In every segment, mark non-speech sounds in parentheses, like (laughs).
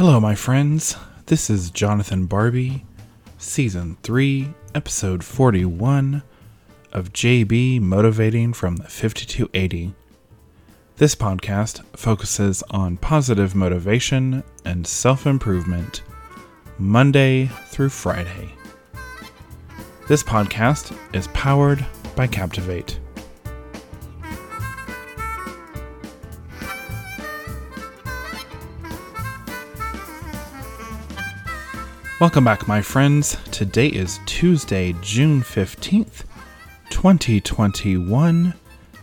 Hello, my friends. This is Jonathan Barbie, Season 3, Episode 41 of JB Motivating from the 5280. This podcast focuses on positive motivation and self improvement Monday through Friday. This podcast is powered by Captivate. Welcome back, my friends. Today is Tuesday, June 15th, 2021.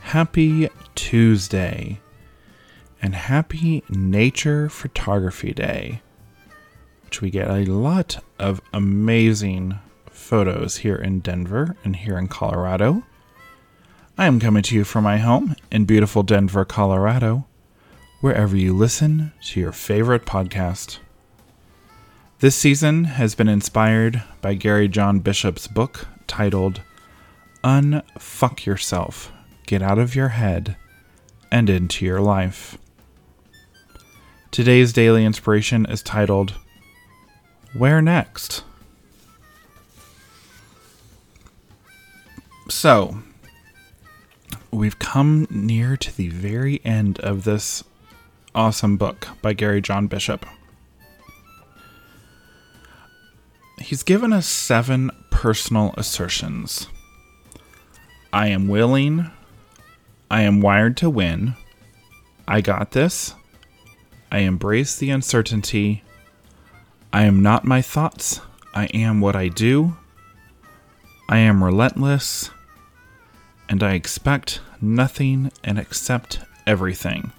Happy Tuesday. And happy Nature Photography Day, which we get a lot of amazing photos here in Denver and here in Colorado. I am coming to you from my home in beautiful Denver, Colorado, wherever you listen to your favorite podcast. This season has been inspired by Gary John Bishop's book titled Unfuck Yourself Get Out of Your Head and Into Your Life. Today's daily inspiration is titled Where Next? So, we've come near to the very end of this awesome book by Gary John Bishop. He's given us seven personal assertions I am willing. I am wired to win. I got this. I embrace the uncertainty. I am not my thoughts. I am what I do. I am relentless. And I expect nothing and accept everything.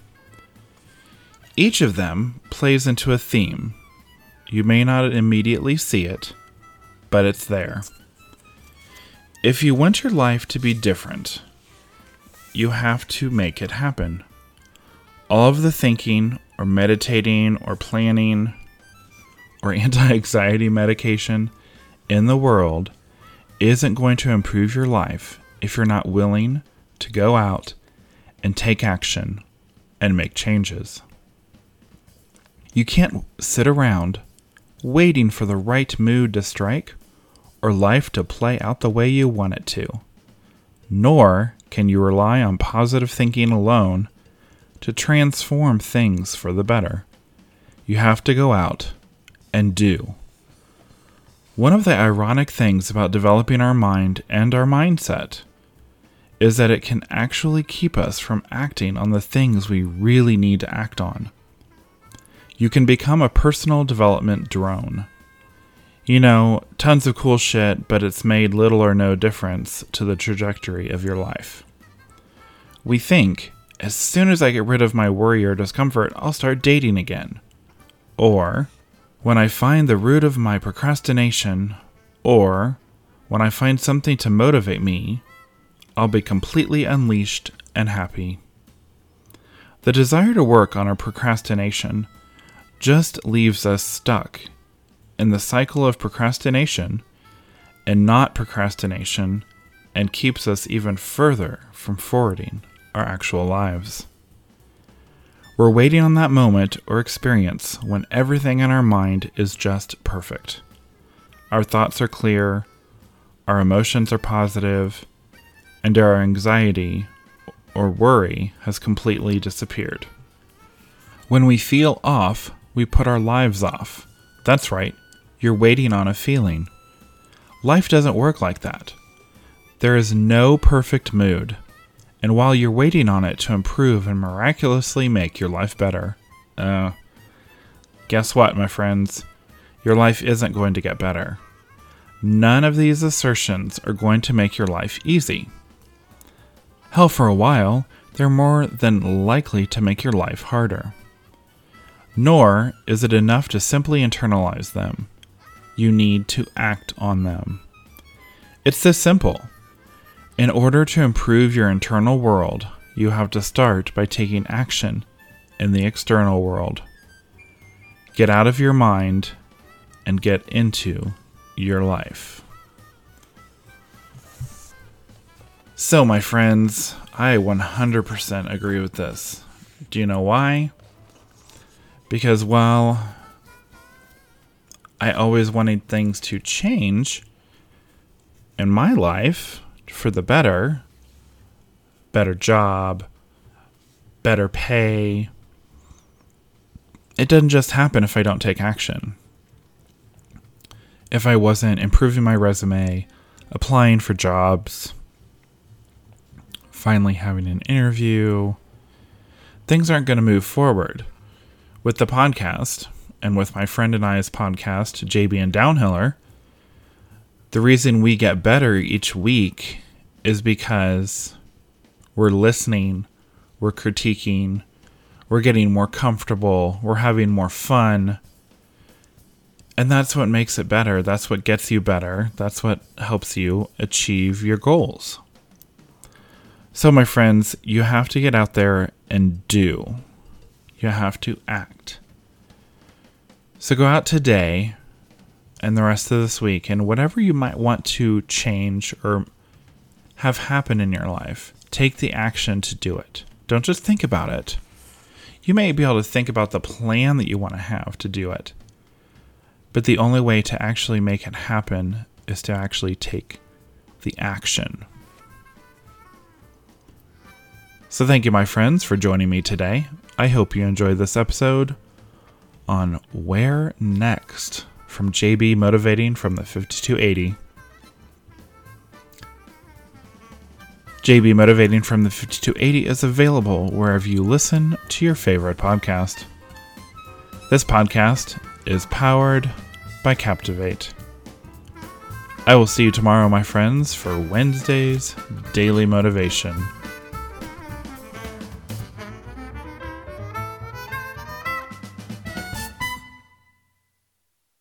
Each of them plays into a theme you may not immediately see it, but it's there. If you want your life to be different, you have to make it happen. All of the thinking, or meditating, or planning, or (laughs) anti anxiety medication in the world isn't going to improve your life if you're not willing to go out and take action and make changes. You can't sit around waiting for the right mood to strike or life to play out the way you want it to. Nor can you rely on positive thinking alone to transform things for the better. You have to go out and do. One of the ironic things about developing our mind and our mindset is that it can actually keep us from acting on the things we really need to act on you can become a personal development drone. You know, tons of cool shit, but it's made little or no difference to the trajectory of your life. We think, as soon as I get rid of my worry or discomfort, I'll start dating again. Or, when I find the root of my procrastination, or when I find something to motivate me, I'll be completely unleashed and happy. The desire to work on our procrastination just leaves us stuck in the cycle of procrastination and not procrastination and keeps us even further from forwarding our actual lives. We're waiting on that moment or experience when everything in our mind is just perfect. Our thoughts are clear, our emotions are positive, and our anxiety or worry has completely disappeared. When we feel off, we put our lives off. That's right, you're waiting on a feeling. Life doesn't work like that. There is no perfect mood, and while you're waiting on it to improve and miraculously make your life better, uh, guess what, my friends? Your life isn't going to get better. None of these assertions are going to make your life easy. Hell, for a while, they're more than likely to make your life harder. Nor is it enough to simply internalize them. You need to act on them. It's this simple. In order to improve your internal world, you have to start by taking action in the external world. Get out of your mind and get into your life. So, my friends, I 100% agree with this. Do you know why? Because, while I always wanted things to change in my life for the better better job, better pay. It doesn't just happen if I don't take action. If I wasn't improving my resume, applying for jobs, finally having an interview, things aren't going to move forward. With the podcast, and with my friend and I's podcast, JB and Downhiller, the reason we get better each week is because we're listening, we're critiquing, we're getting more comfortable, we're having more fun. And that's what makes it better. That's what gets you better. That's what helps you achieve your goals. So, my friends, you have to get out there and do. You have to act. So, go out today and the rest of this week, and whatever you might want to change or have happen in your life, take the action to do it. Don't just think about it. You may be able to think about the plan that you want to have to do it, but the only way to actually make it happen is to actually take the action. So, thank you, my friends, for joining me today. I hope you enjoyed this episode on Where Next from JB Motivating from the 5280. JB Motivating from the 5280 is available wherever you listen to your favorite podcast. This podcast is powered by Captivate. I will see you tomorrow, my friends, for Wednesday's Daily Motivation.